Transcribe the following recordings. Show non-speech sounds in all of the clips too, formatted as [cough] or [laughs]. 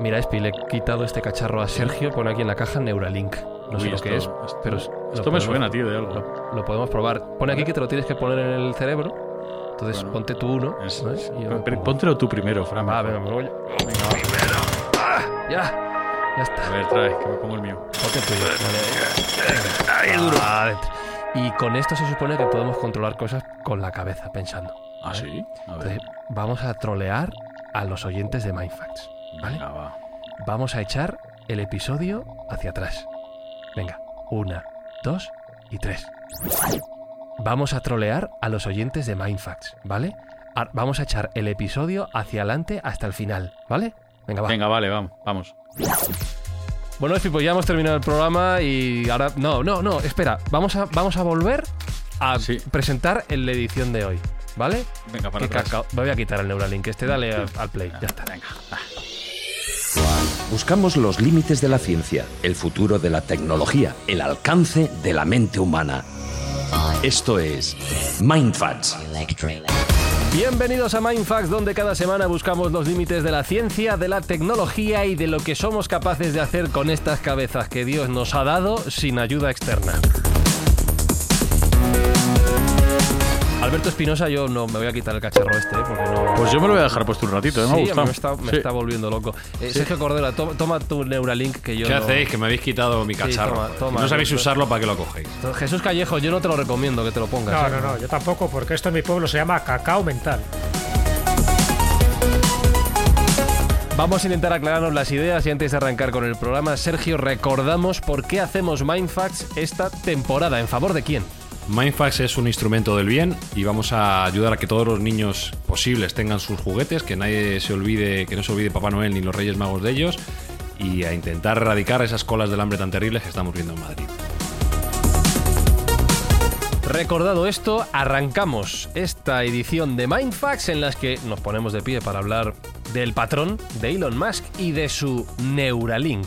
Mira, Espi, le he quitado este cacharro a Sergio, pone aquí en la caja Neuralink. No sé lo esto- que es, esto- pero... esto me suena, tío, de algo. Lo, lo podemos probar. Pone aquí que te lo tienes que poner en el cerebro. Entonces Bueno, ponte tú uno. Es- ¿sabes? es- yo pero póntelo tú primero, Fran. Mejor. venga, me voy. Primero. ¡Ah! Ya. Ya está. A ver, trae, que me pongo el mío. Ponte el tuyo. Vale. Ahí duro. Y con esto se supone que podemos controlar cosas con la cabeza, pensando. ¿Ah, sí? A ver. Entonces, vamos a trolear a los oyentes de Mindfacts. ¿Vale? Venga, va. Vamos a echar el episodio hacia atrás. Venga, una, dos y tres. Vamos a trolear a los oyentes de Mindfacts, ¿vale? A- Vamos a echar el episodio hacia adelante hasta el final, ¿vale? Venga, va. Venga, vale, vamos. vamos. Bueno, Efi, pues ya hemos terminado el programa y ahora... No, no, no, espera. Vamos a, vamos a volver a Sí. presentar en la edición de hoy, ¿vale? Venga, para atrás. Me voy a quitar el Neuralink este, dale al, al play, ya está. Venga. Buscamos los límites de la ciencia, el futuro de la tecnología, el alcance de la mente humana. Esto es Mindfacts. Bienvenidos a Mindfax, donde cada semana buscamos los límites de la ciencia, de la tecnología y de lo que somos capaces de hacer con estas cabezas que Dios nos ha dado sin ayuda externa. Alberto Espinosa, yo no me voy a quitar el cacharro este, ¿eh? porque no. Pues yo me lo voy a dejar puesto un ratito, ¿eh? me Sí, a mí gustado. me está, me Sí. está volviendo loco. Eh, Sergio Cordera, to- toma tu Neuralink que yo. ¿Qué no- hacéis? Que me habéis quitado mi cacharro. toma, joder. toma, no sabéis usarlo para que lo cogéis. Jesús Callejo, yo no te lo recomiendo que te lo pongas. No, ¿eh? no, no, yo tampoco, porque esto en mi pueblo se llama cacao mental. Vamos a intentar aclararnos las ideas y antes de arrancar con el programa, Sergio, recordamos por qué hacemos Mindfacts esta temporada. ¿En favor de quién? Mindfax es un instrumento del bien y vamos a ayudar a que todos los niños posibles tengan sus juguetes, que nadie se olvide, que no se olvide Papá Noel ni los Reyes Magos de ellos y a intentar erradicar esas colas del hambre tan terribles que estamos viendo en Madrid. Recordado esto, arrancamos esta edición de Mindfacts en las que nos ponemos de pie para hablar del patrón de Elon Musk y de su Neuralink.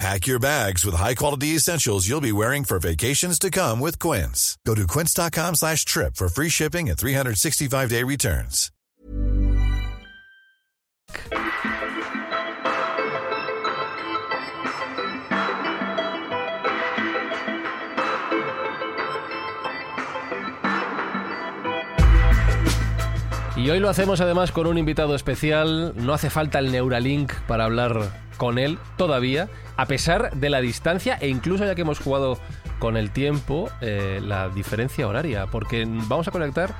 Pack your bags with high-quality essentials you'll be wearing for vacations to come with Quince. Go to quince.com slash trip for free shipping and 365-day returns. Y hoy lo hacemos además con un invitado especial. No hace falta el Neuralink para hablar con él todavía, a pesar de la distancia e incluso ya que hemos jugado con el tiempo, eh, la diferencia horaria, porque vamos a conectar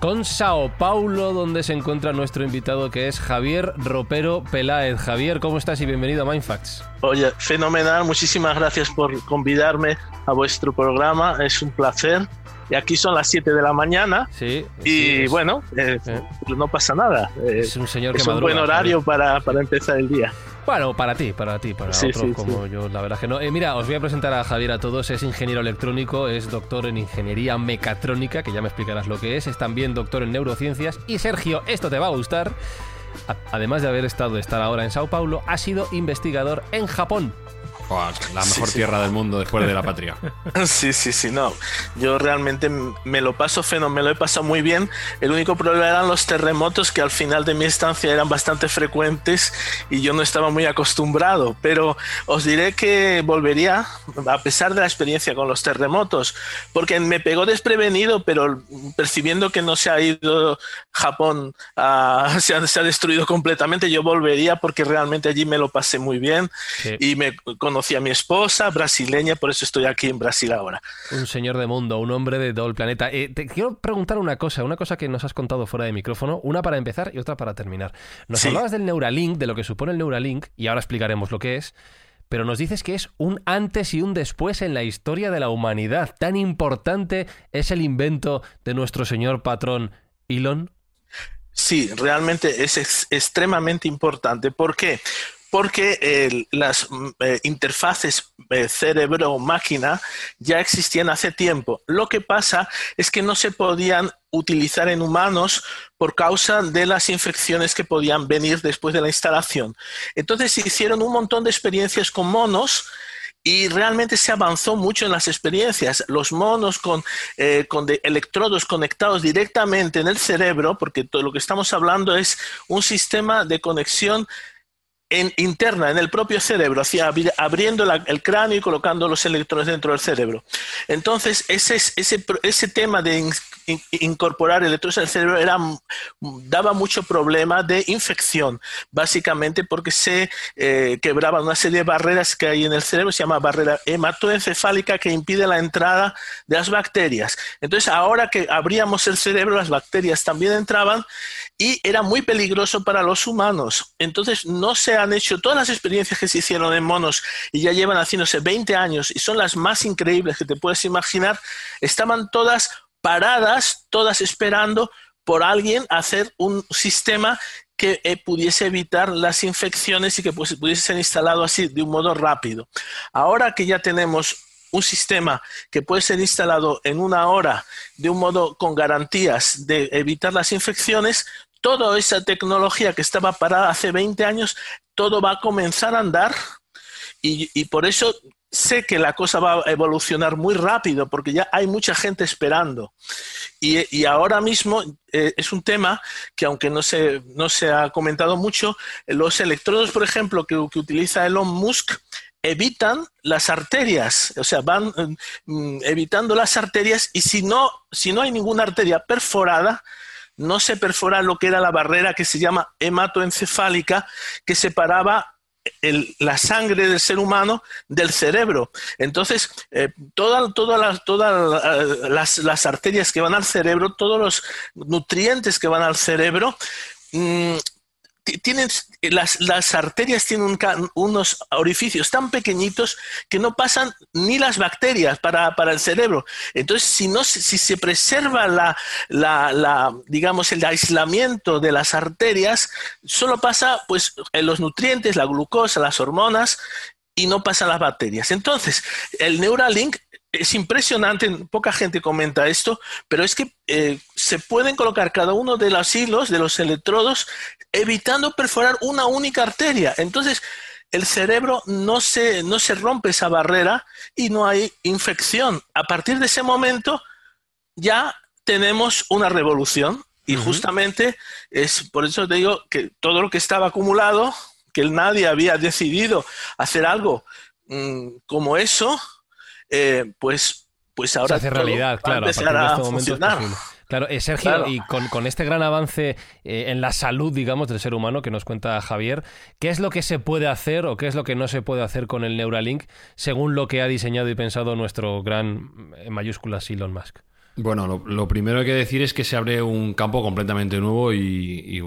con Sao Paulo, donde se encuentra nuestro invitado que es Javier Ropero Peláez. Javier, ¿cómo estás y bienvenido a Mindfacts? Oye, fenomenal, muchísimas gracias por convidarme a vuestro programa, es un placer. Y aquí son las 7 de la mañana Sí. y sí, bueno, eh, Eh. no pasa nada. eh, es un señor que es un buen horario para, para empezar el día. Bueno, para ti, para ti, para Sí, otros sí, como yo, la verdad que no. Eh, mira, os voy a presentar a Javier a todos. Es ingeniero electrónico, es doctor en ingeniería mecatrónica, que ya me explicarás lo que es. Es también doctor en neurociencias. Y Sergio, esto te va a gustar. además de haber estado estar ahora en Sao Paulo, ha sido investigador en Japón. La mejor tierra del mundo después de la patria. [laughs] Sí, sí, sí, no. Yo realmente me lo paso fenomenal, me lo he pasado muy bien. El único problema eran los terremotos que al final de mi estancia eran bastante frecuentes y yo no estaba muy acostumbrado. Pero os diré que volvería, a pesar de la experiencia con los terremotos, porque me pegó desprevenido, pero percibiendo que no se ha ido Japón, [laughs] se, ha, se, ha, destruido completamente, yo volvería porque realmente allí me lo pasé muy bien sí. y me conocí a mi esposa brasileña, por eso estoy aquí en Brasil ahora. Un señor de mundo, un hombre de todo el planeta. Eh, te quiero preguntar una cosa, una cosa que nos has contado fuera de micrófono, una para empezar y otra para terminar. Nos sí. hablabas del Neuralink, de lo que supone el Neuralink, y ahora explicaremos lo que es pero nos dices que es un antes y un después en la historia de la humanidad. Tan importante es el invento de nuestro señor patrón Elon. Sí, realmente es ex extremadamente importante. ¿Por qué? Porque eh, las eh, interfaces eh, cerebro-máquina ya existían hace tiempo. Lo que pasa es que no se podían utilizar en humanos por causa de las infecciones que podían venir después de la instalación. Entonces se hicieron un montón de experiencias con monos y realmente se avanzó mucho en las experiencias. Los monos con, eh, con electrodos conectados directamente en el cerebro, porque todo lo que estamos hablando es un sistema de conexión en, interna, en el propio cerebro, hacia, abriendo la, el cráneo y colocando los electrones dentro del cerebro. Entonces, ese, ese, ese tema de in, in, incorporar electrones el cerebro era, daba mucho problema de infección, básicamente porque se eh, quebraban una serie de barreras que hay en el cerebro, se llama barrera hematoencefálica que impide la entrada de las bacterias. Entonces, ahora que abríamos el cerebro, las bacterias también entraban y era muy peligroso para los humanos. Entonces, no se han hecho todas las experiencias que se hicieron en monos y ya llevan haciéndose 20 años y son las más increíbles que te puedes imaginar, estaban todas paradas, todas esperando por alguien hacer un sistema que eh, pudiese evitar las infecciones y que pues, pudiese ser instalado así de un modo rápido. Ahora que ya tenemos un sistema que puede ser instalado en una hora de un modo con garantías de evitar las infecciones, toda esa tecnología que estaba parada hace 20 años, todo va a comenzar a andar y, y, por eso sé que la cosa va a evolucionar muy rápido porque ya hay mucha gente esperando. Y, ahora mismo eh, es un tema que aunque no se, no se ha comentado mucho, los electrodos, por ejemplo, que, que utiliza Elon Musk, evitan las arterias, o sea, van mm, evitando las arterias y si no, si no hay ninguna arteria perforada, no se perfora lo que era la barrera que se llama hematoencefálica, que separaba el, la sangre del ser humano del cerebro. Entonces, eh, todas toda toda las, arterias que van al cerebro, todos los nutrientes que van al cerebro, mmm, tienen las, las, arterias tienen un, unos orificios tan pequeñitos que no pasan ni las bacterias para, para el cerebro. Entonces, si, no, si se preserva la, la, la, digamos, el aislamiento de las arterias, solo pasa pues, los nutrientes, la glucosa, las hormonas, y no pasan las bacterias. Entonces, el Neuralink es impresionante, poca gente comenta esto, pero es que eh, se pueden colocar cada uno de los hilos, de los electrodos, evitando perforar una única arteria. Entonces, el cerebro no se, no se rompe esa barrera y no hay infección. A partir de ese momento, ya tenemos una revolución. Y uh -huh. justamente es por eso te digo que todo lo que estaba acumulado, que nadie había decidido hacer algo mmm, como eso, eh, pues, pues ahora se hace realidad, claro, a, a partir de este momento es Claro, eh, Sergio, claro. y con, con, este gran avance eh, en la salud, digamos, del ser humano que nos cuenta Javier, ¿qué es lo que se puede hacer o qué es lo que no se puede hacer con el Neuralink según lo que ha diseñado y pensado nuestro gran, en mayúsculas, Elon Musk? Bueno, lo, primero que hay que decir es que se abre un campo completamente nuevo y, y,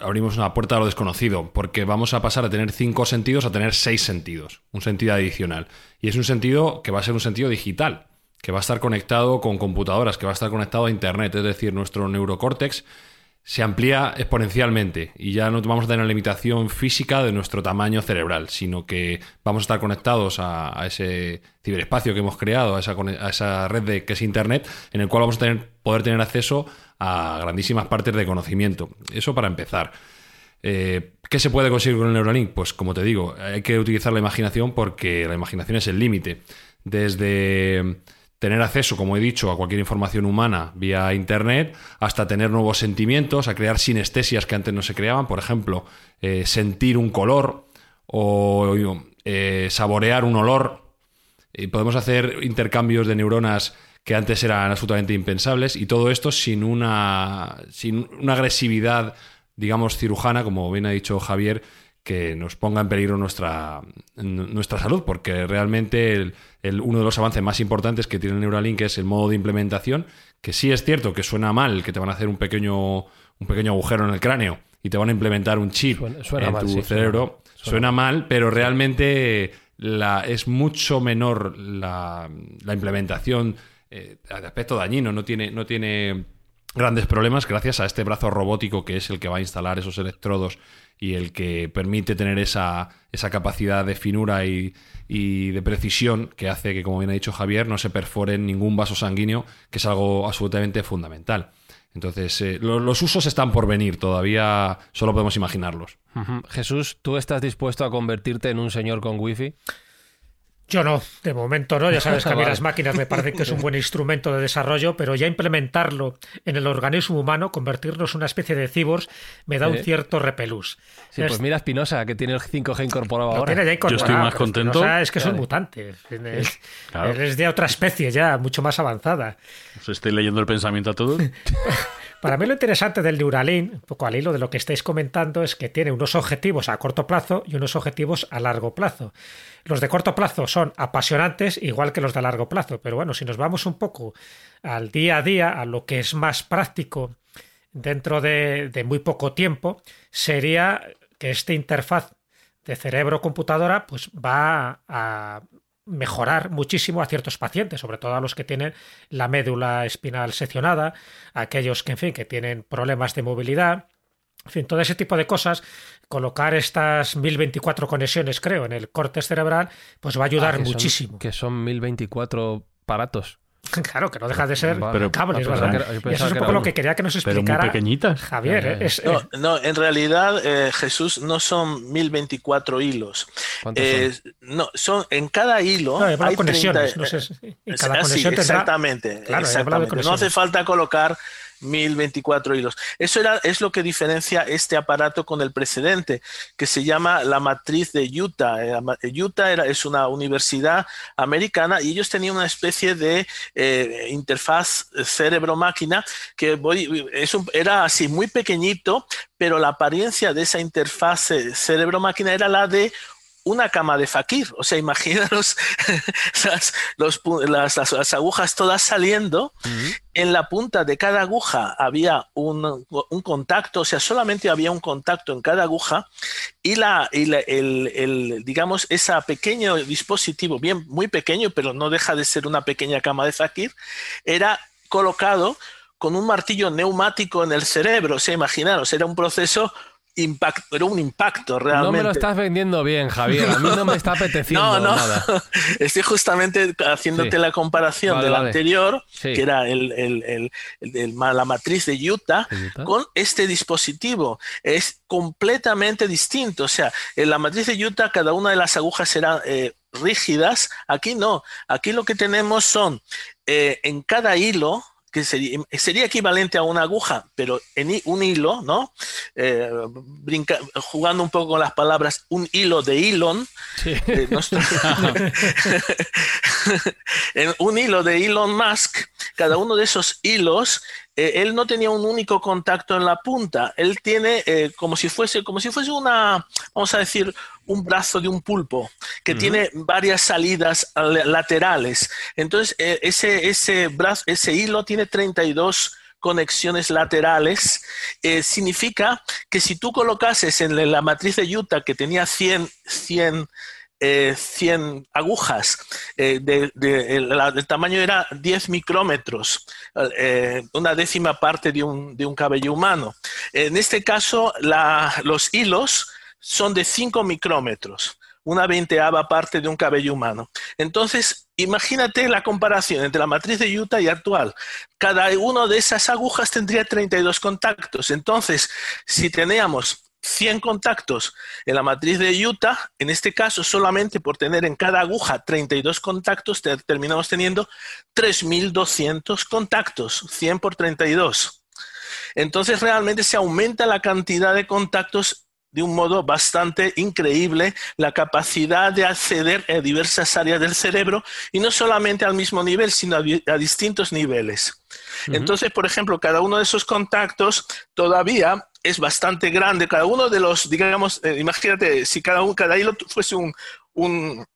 abrimos una puerta a lo desconocido, porque vamos a pasar a tener cinco sentidos a tener seis sentidos, un sentido adicional. Y es un sentido que va a ser un sentido digital, que va a estar conectado con computadoras, que va a estar conectado a Internet, es decir, nuestro neurocórtex se amplía exponencialmente y ya no vamos a tener limitación física de nuestro tamaño cerebral, sino que vamos a estar conectados a, ese ciberespacio que hemos creado, a esa, red de, que es Internet, en el cual vamos a poder tener acceso a grandísimas partes de conocimiento. Eso para empezar. Eh, ¿Qué se puede conseguir con el Neuralink? Pues como te digo, hay que utilizar la imaginación porque la imaginación es el límite. Desde tener acceso, como he dicho, a cualquier información humana vía Internet, hasta tener nuevos sentimientos, a crear sinestesias que antes no se creaban, por ejemplo, eh, sentir un color o eh, saborear un olor. Y podemos hacer intercambios de neuronas que antes eran absolutamente impensables y todo esto sin una, sin una agresividad, digamos, cirujana, como bien ha dicho Javier, que nos ponga en peligro nuestra, nuestra salud, porque realmente el, uno de los avances más importantes que tiene el Neuralink es el modo de implementación, que sí es cierto que suena mal, que te van a hacer un pequeño, un pequeño agujero en el cráneo y te van a implementar un chip en tu cerebro. Suena, mal, pero realmente la, es mucho menor la, la implementación eh, de aspecto dañino, no tiene, no tiene grandes problemas gracias a este brazo robótico que es el que va a instalar esos electrodos y el que permite tener esa, esa capacidad de finura y, de precisión que hace que, como bien ha dicho Javier, no se perfore ningún vaso sanguíneo, que es algo absolutamente fundamental. Entonces, eh, los usos están por venir, todavía solo podemos imaginarlos. Jesús, ¿tú estás dispuesto a convertirte en un señor con wifi? Yo no, de momento no. Ya sabes [laughs] que a mí las máquinas me parece que es un buen instrumento de desarrollo, pero ya implementarlo en el organismo humano, convertirnos en una especie de cibors, me da un cierto repelús. Sí, pues mira Espinosa, que tiene el 5G incorporado ahora. Yo estoy más contento. es que son mutantes. Es, de otra especie ya, mucho más avanzada. ¿Os estoy leyendo el pensamiento a todos? [laughs] Para mí lo interesante del Neuralink, un poco al hilo de lo que estáis comentando, es que tiene unos objetivos a corto plazo y unos objetivos a largo plazo. Los de corto plazo son apasionantes, igual que los de largo plazo, pero bueno, si nos vamos un poco al día a día, a lo que es más práctico dentro de, de muy poco tiempo, sería que esta interfaz de cerebro-computadora pues va a mejorar muchísimo a ciertos pacientes, sobre todo a los que tienen la médula espinal seccionada, aquellos que, en fin, que tienen problemas de movilidad, en fin, todo ese tipo de cosas, colocar estas 1024 conexiones, creo, en el corte cerebral, pues va a ayudar ah, muchísimo. que son 1024 aparatos. [laughs] Claro, que no deja de ser cables, ¿verdad? y eso es un poco lo que quería que nos explicara Javier. ¿eh? no, en realidad, eh, Jesús, no son 1024 hilos. Eh, no, son en cada hilo. No, hay conexiones. no sé, cada conexión exactamente. exactamente. No hace falta colocar 1024 hilos. Eso era, es lo que diferencia este aparato con el precedente, que se llama la matriz de Utah. Eh, Utah era, es una universidad americana y ellos tenían una especie de eh, interfaz cerebro-máquina que voy, es era así muy pequeñito, pero la apariencia de esa interfaz cerebro-máquina era la de una cama de fakir. O sea, [laughs] imaginaros las, las, agujas todas saliendo. En la punta de cada aguja había un, contacto, o sea, solamente había un contacto en cada aguja. Y, la, el, digamos, ese pequeño dispositivo, bien, muy pequeño, pero no deja de ser una pequeña cama de fakir, era colocado con un martillo neumático en el cerebro. O sea, imaginaros, era un proceso impacto, pero un impacto realmente. No me lo estás vendiendo bien, Javier. A mí no me está apeteciendo [laughs] no, no. nada. [laughs] Estoy justamente haciéndote la comparación del anterior, que era el, la matriz de Utah, con este dispositivo. Es completamente distinto. O sea, en la matriz de Utah cada una de las agujas era eh, rígidas. Aquí no. Aquí lo que tenemos son eh, en cada hilo que sería, equivalente a una aguja, pero en un hilo, ¿no? Eh, jugando un poco con las palabras, un hilo de Elon. Eh, [laughs] en un hilo de Elon Musk, cada uno de esos hilos eh, él no tenía un único contacto en la punta, él tiene eh, como si fuese, como si fuese una, vamos a decir, un brazo de un pulpo que tiene varias salidas laterales. Entonces, eh, ese, ese, brazo, ese hilo tiene 32 conexiones laterales, significa que si tú colocases en la matriz de Utah que tenía 100, 100 100 eh, agujas, eh, de, el, tamaño era 10 micrómetros, eh, una décima parte de un, de un, cabello humano. En este caso, los hilos son de 5 micrómetros, una veinteava parte de un cabello humano. Entonces, imagínate la comparación entre la matriz de Utah y actual. Cada una de esas agujas tendría 32 contactos. Entonces, si teníamos 100 contactos en la matriz de Utah, en este caso solamente por tener en cada aguja 32 contactos, terminamos teniendo 3.200 contactos, 100 por 32. Entonces realmente se aumenta la cantidad de contactos de un modo bastante increíble la capacidad de acceder a diversas áreas del cerebro y no solamente al mismo nivel, sino a, distintos niveles. Entonces, por ejemplo, cada uno de esos contactos todavía es bastante grande. Cada uno de los, digamos, eh, imagínate, si cada, uno, cada hilo fuese un, un,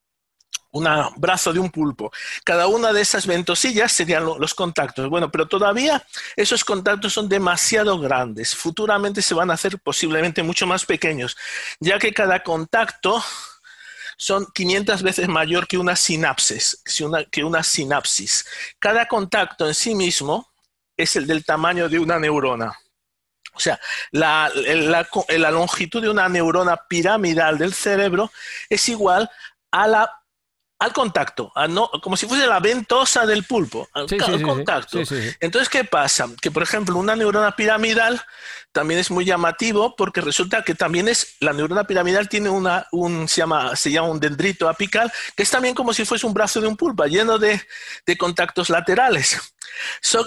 un brazo de un pulpo. Cada una de esas ventosillas serían los contactos. Bueno, pero todavía esos contactos son demasiado grandes. Futuramente se van a hacer posiblemente mucho más pequeños, ya que cada contacto son 500 veces mayor que una sinapsis, que una sinapsis. Cada contacto en sí mismo es el del tamaño de una neurona. O sea, la, la longitud de una neurona piramidal del cerebro es igual a la al contacto, como si fuese la ventosa del pulpo, al, contacto. Entonces, ¿qué pasa? Que, por ejemplo, una neurona piramidal también es muy llamativo porque resulta que también es, la neurona piramidal tiene una, un, se llama, se llama un dendrito apical, que es también como si fuese un brazo de un pulpo, lleno de, contactos laterales.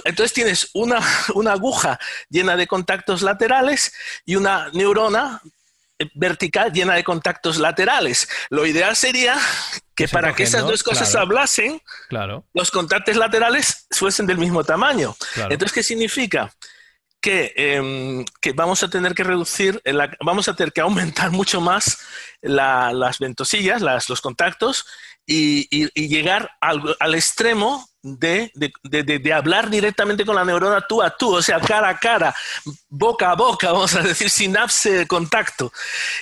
entonces tienes una, [laughs] una aguja llena de contactos laterales y una neurona vertical llena de contactos laterales. Lo ideal sería que, para que esas dos cosas hablasen, los contactos laterales fuesen del mismo tamaño. Entonces, ¿qué significa? Que, em, vamos a tener que reducir, vamos a tener que aumentar [laughs] mucho más las ventosillas, los contactos, y, llegar al, extremo de, hablar directamente con la neurona tú a tú, o sea, cara a cara, boca a boca, [laughs] vamos a decir, sinapse de contacto.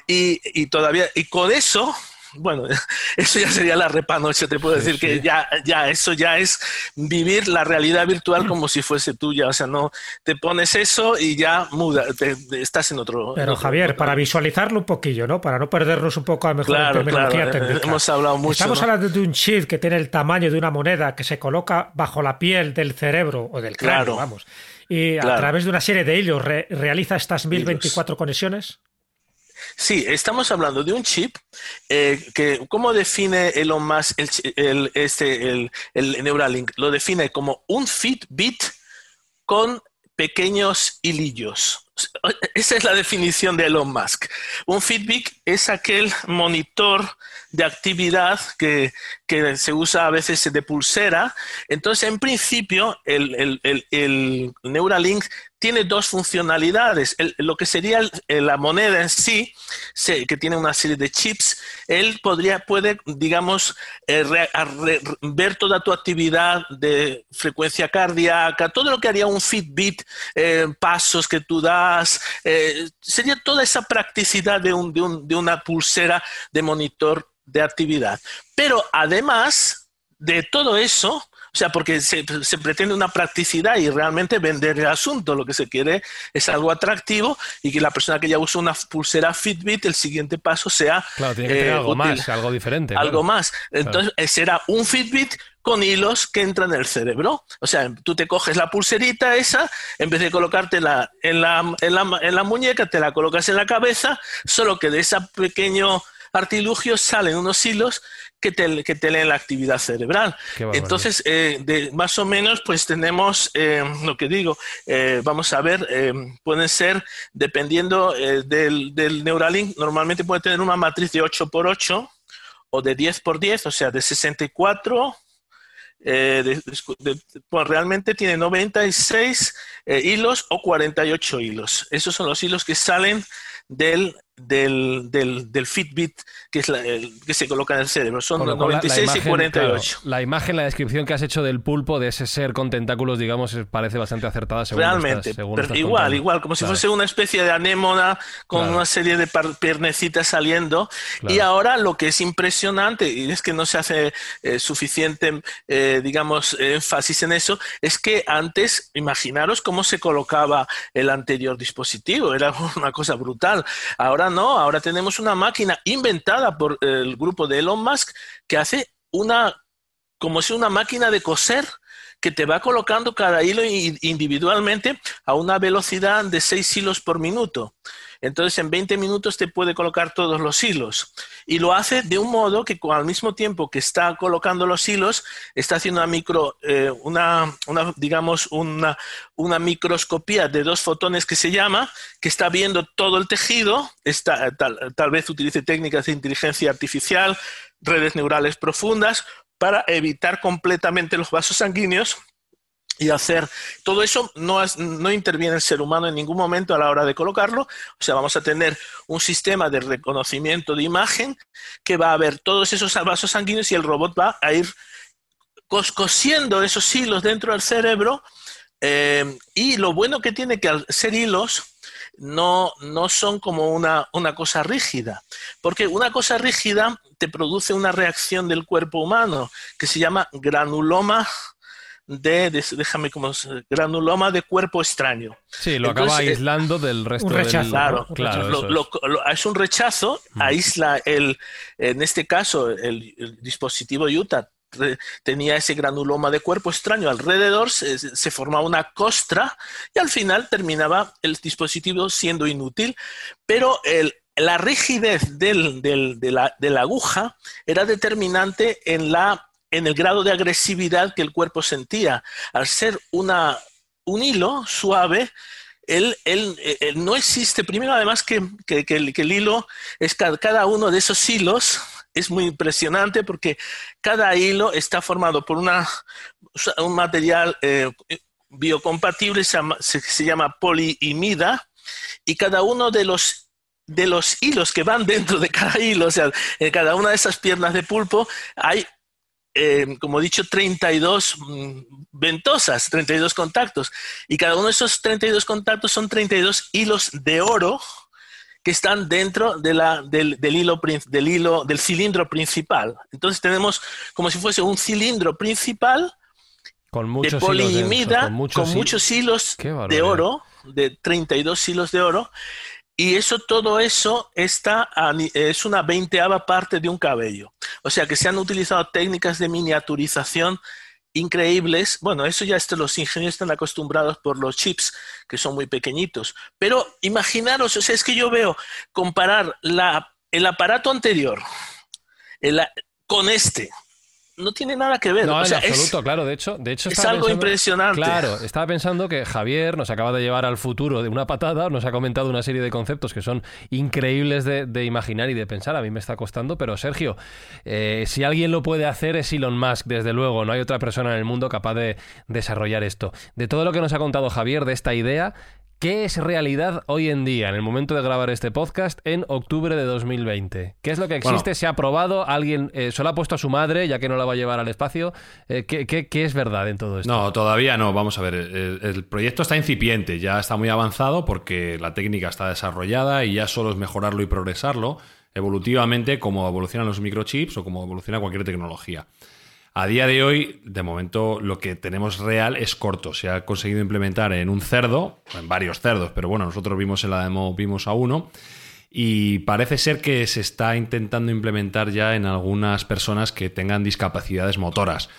Y, y todavía, y con eso bueno, [laughs] eso ya sería la repanoche, te puedo decir que ya, ya, eso ya es vivir la realidad virtual como si fuese tuya, o sea, no, te pones eso y ya muda, estás en otro... Pero Javier, para visualizarlo un poquillo, ¿no? Para no perdernos un poco a mejor claro, terminología técnica. Hemos hablado mucho. Estamos hablando de un chip que tiene el tamaño de una moneda que se coloca bajo la piel del cerebro o del cráneo, vamos. Y a través de una serie de hilos realiza estas 1024 conexiones. Sí, estamos hablando de un chip eh, que, ¿cómo define Elon Musk el, este, el, el Neuralink? Lo define como un Fitbit con pequeños hilillos. Esa es la definición de Elon Musk. Un Fitbit es aquel monitor de actividad que, se usa a veces de pulsera. Entonces, en principio, el, el Neuralink tiene dos funcionalidades. lo que sería la moneda en sí, que tiene una serie de chips, él podría, puede, digamos, eh, ver toda tu actividad de frecuencia cardíaca, todo lo que haría un Fitbit, eh, pasos que tú das, eh, sería toda esa practicidad de, de una pulsera de monitor de actividad. Pero además de todo eso, sea, porque se, pretende una practicidad y realmente vender el asunto. Lo que se quiere es algo atractivo y que la persona que ya usa una pulsera Fitbit, el siguiente paso sea. Claro, tiene que tener algo más, algo diferente. Algo más. Entonces, eh, será un Fitbit con hilos que entran en el cerebro. O sea, tú te coges la pulserita esa, en vez de colocártela en la, en la, en la muñeca, te la colocas en la cabeza, solo que de ese pequeño artilugio salen unos hilos que te, que te leen la actividad cerebral. Entonces, eh, de, más o menos, pues tenemos eh, lo que digo, eh, vamos a ver, pueden ser, dependiendo del, del, Neuralink, normalmente puede tener una matriz de 8 por 8 o de 10 por 10, o sea, de 64. pues realmente tiene 96 hilos o 48 hilos. Esos son los hilos que salen del del, del, del, Fitbit que, es el, que se coloca en el cerebro. Son 96 y 48. la imagen, la descripción que has hecho del pulpo, de ese ser con tentáculos, digamos, parece bastante acertada. Según Realmente, igual, igual, como si fuese una especie de anémona con una serie de piernecitas saliendo. Y ahora lo que es impresionante, y es que no se hace eh, suficiente, eh, digamos, énfasis en eso, es que antes, imaginaros cómo se colocaba el anterior dispositivo, era [laughs] una cosa brutal. Ahora no, ahora tenemos una máquina inventada por el grupo de Elon Musk que hace una, como si una máquina de coser que te va colocando cada hilo individualmente a una velocidad de 6 hilos por minuto. Entonces, en 20 minutos te puede colocar todos los hilos. Y lo hace de un modo que al mismo tiempo que está colocando los hilos, está haciendo una micro, eh, digamos, una, microscopía de dos fotones que se llama, que está viendo todo el tejido, está, tal, tal vez utilice técnicas de inteligencia artificial, redes neurales profundas, para evitar completamente los vasos sanguíneos y hacer todo eso no, no, interviene el ser humano en ningún momento a la hora de colocarlo. O sea, vamos a tener un sistema de reconocimiento de imagen que va a ver todos esos vasos sanguíneos y el robot va a ir cosiendo esos hilos dentro del cerebro. Eh, y lo bueno que tiene que ser hilos no, no son como una, una cosa rígida, porque una cosa rígida te produce una reacción del cuerpo humano que se llama granuloma de, déjame como granuloma de cuerpo extraño. Sí, lo acaba eh, aislando del resto un rechazo, Claro, es. un rechazo, mm. aísla el, en este caso, el, dispositivo Utah tenía ese granuloma de cuerpo extraño alrededor, se, formaba una costra y al final terminaba el dispositivo siendo inútil, pero el, la rigidez del, de, la, de la aguja era determinante en la en el grado de agresividad que el cuerpo sentía. Al ser una, un hilo suave, él, no existe, primero además que, el, hilo es cada, uno de esos hilos es muy impresionante porque cada hilo está formado por una, un material eh, biocompatible, se llama, se, llama poliimida, y cada uno de los de los hilos que van dentro de cada hilo, o sea, en cada una de esas piernas de pulpo hay eh, como he dicho, 32 mm, ventosas, 32 contactos. Y cada uno de esos 32 contactos son 32 hilos de oro que están dentro de la, del, hilo, del hilo, del cilindro principal. Entonces tenemos como si fuese un cilindro principal con muchos de poliimida, con muchos, hilos de oro, de 32 hilos de oro, y eso, todo eso está es una veinteava parte de un cabello. O sea que se han utilizado técnicas de miniaturización increíbles. Bueno, eso ya los ingenieros están acostumbrados por los chips, que son muy pequeñitos. Pero imaginaros, o sea, es que yo veo comparar la, el aparato anterior con este, no tiene nada que ver. No, en absoluto, claro. De hecho, de hecho es algo impresionante. Claro, estaba pensando que Javier nos acaba de llevar al futuro de una patada, nos ha comentado una serie de conceptos que son increíbles de, imaginar y de pensar. A mí me está costando, pero Sergio, eh, si alguien lo puede hacer es Elon Musk, desde luego. No hay otra persona en el mundo capaz de desarrollar esto. De todo lo que nos ha contado Javier de esta idea, ¿Qué es realidad hoy en día, en el momento de grabar este podcast, en octubre de 2020? ¿Qué es lo que existe? ¿Se ha probado? ¿Alguien eh, se lo ha puesto a su madre, ya que no la va a llevar al espacio? Eh, ¿qué, es verdad en todo esto? No, todavía no. Vamos a ver. El, proyecto está incipiente, ya está muy avanzado porque la técnica está desarrollada y ya solo es mejorarlo y progresarlo evolutivamente como evolucionan los microchips o como evoluciona cualquier tecnología. A día de hoy, de momento, lo que tenemos real es corto. Se ha conseguido implementar en un cerdo, en varios cerdos, pero bueno, nosotros vimos en la demo, vimos a uno. Y parece ser que se está intentando implementar ya en algunas personas que tengan discapacidades motoras.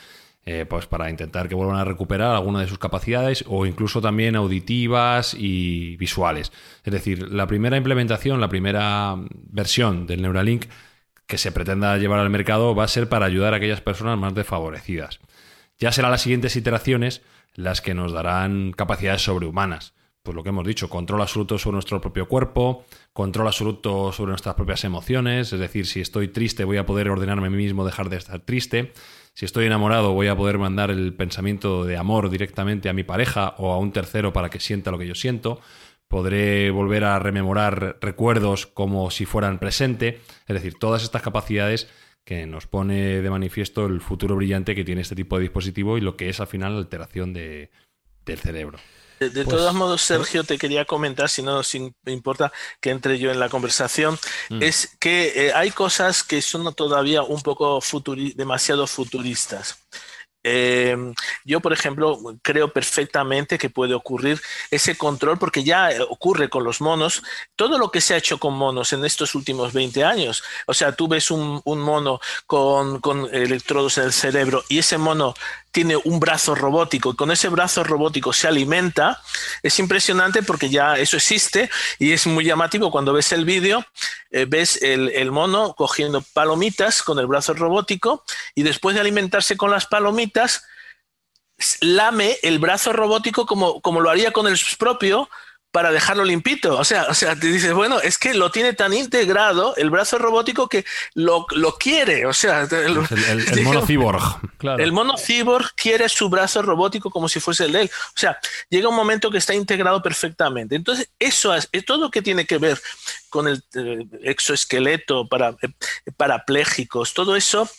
Eh, pues para intentar que vuelvan a recuperar alguna de sus capacidades o incluso también auditivas y visuales. Es decir, la primera implementación, la primera versión del Neuralink que se pretenda llevar al mercado va a ser para ayudar a aquellas personas más desfavorecidas. Ya serán las siguientes iteraciones las que nos darán capacidades sobrehumanas. Pues lo que hemos dicho, control absoluto sobre nuestro propio cuerpo, control absoluto sobre nuestras propias emociones, es decir, si estoy triste voy a poder ordenarme a mí mismo dejar de estar triste, si estoy enamorado voy a poder mandar el pensamiento de amor directamente a mi pareja o a un tercero para que sienta lo que yo siento, podré volver a rememorar recuerdos como si fueran presente, es decir, todas estas capacidades que nos pone de manifiesto el futuro brillante que tiene este tipo de dispositivo y lo que es al final la alteración de, del cerebro. De, pues, todos modos, Sergio, te quería comentar, si no me importa que entre yo en la conversación, mm. es que eh, hay cosas que son todavía un poco demasiado futuristas. Eh, yo, por ejemplo, creo perfectamente que puede ocurrir ese control porque ya ocurre con los monos. Todo lo que se ha hecho con monos en estos últimos 20 años, o sea, tú ves un, mono con, electrodos en el cerebro y ese mono tiene un brazo robótico. Y con ese brazo robótico se alimenta, es impresionante porque ya eso existe y es muy llamativo. Cuando ves el vídeo, eh, ves el, mono cogiendo palomitas con el brazo robótico y después de alimentarse con las palomitas, lame el brazo robótico como, como lo haría con el propio, para dejarlo limpito. O sea, o sea, te dices, bueno, es que lo tiene tan integrado el brazo robótico que lo, quiere. O sea, el, mono cyborg. El mono cyborg quiere su brazo robótico como si fuese el de él. O sea, llega un momento que está integrado perfectamente. Entonces, eso es, todo lo que tiene que ver con el eh, exoesqueleto para eh, parapléjicos, todo eso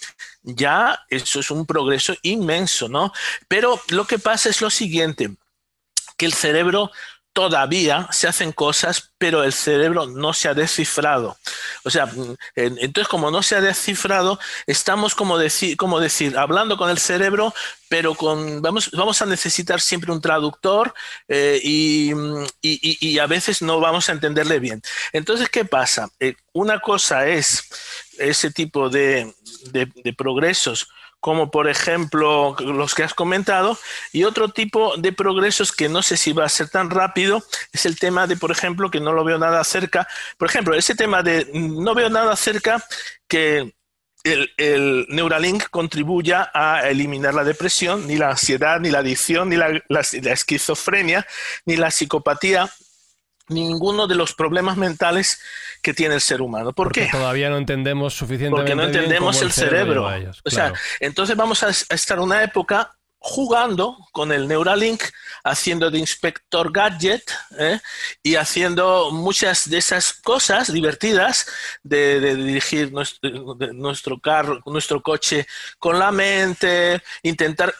ya eso es un progreso inmenso, ¿no? Pero lo que pasa es lo siguiente, que el cerebro todavía se hacen cosas, pero el cerebro no se ha descifrado. O sea, mm, entonces como no se ha descifrado, estamos como decir, como decir hablando con el cerebro, pero con, vamos, vamos a necesitar siempre un traductor eh, mm, y, a veces no vamos a entenderle bien. Entonces, ¿qué pasa? Eh, una cosa es ese tipo de, de progresos como por ejemplo los que has comentado, y otro tipo de progresos que no sé si va a ser tan rápido es el tema de, por ejemplo, que no lo veo nada cerca, por ejemplo, ese tema de no veo nada cerca que el, Neuralink contribuya a eliminar la depresión, ni la ansiedad, ni la adicción, ni la esquizofrenia, ni la psicopatía, ninguno de los problemas mentales que tiene el ser humano. ¿Por Porque qué? Todavía no entendemos suficientemente. Porque no entendemos el, cerebro. O sea, entonces vamos a, estar una época jugando con el Neuralink, haciendo de inspector gadget ¿eh? y haciendo muchas de esas cosas divertidas de, dirigir nuestro, nuestro carro, nuestro coche con la mente, intentar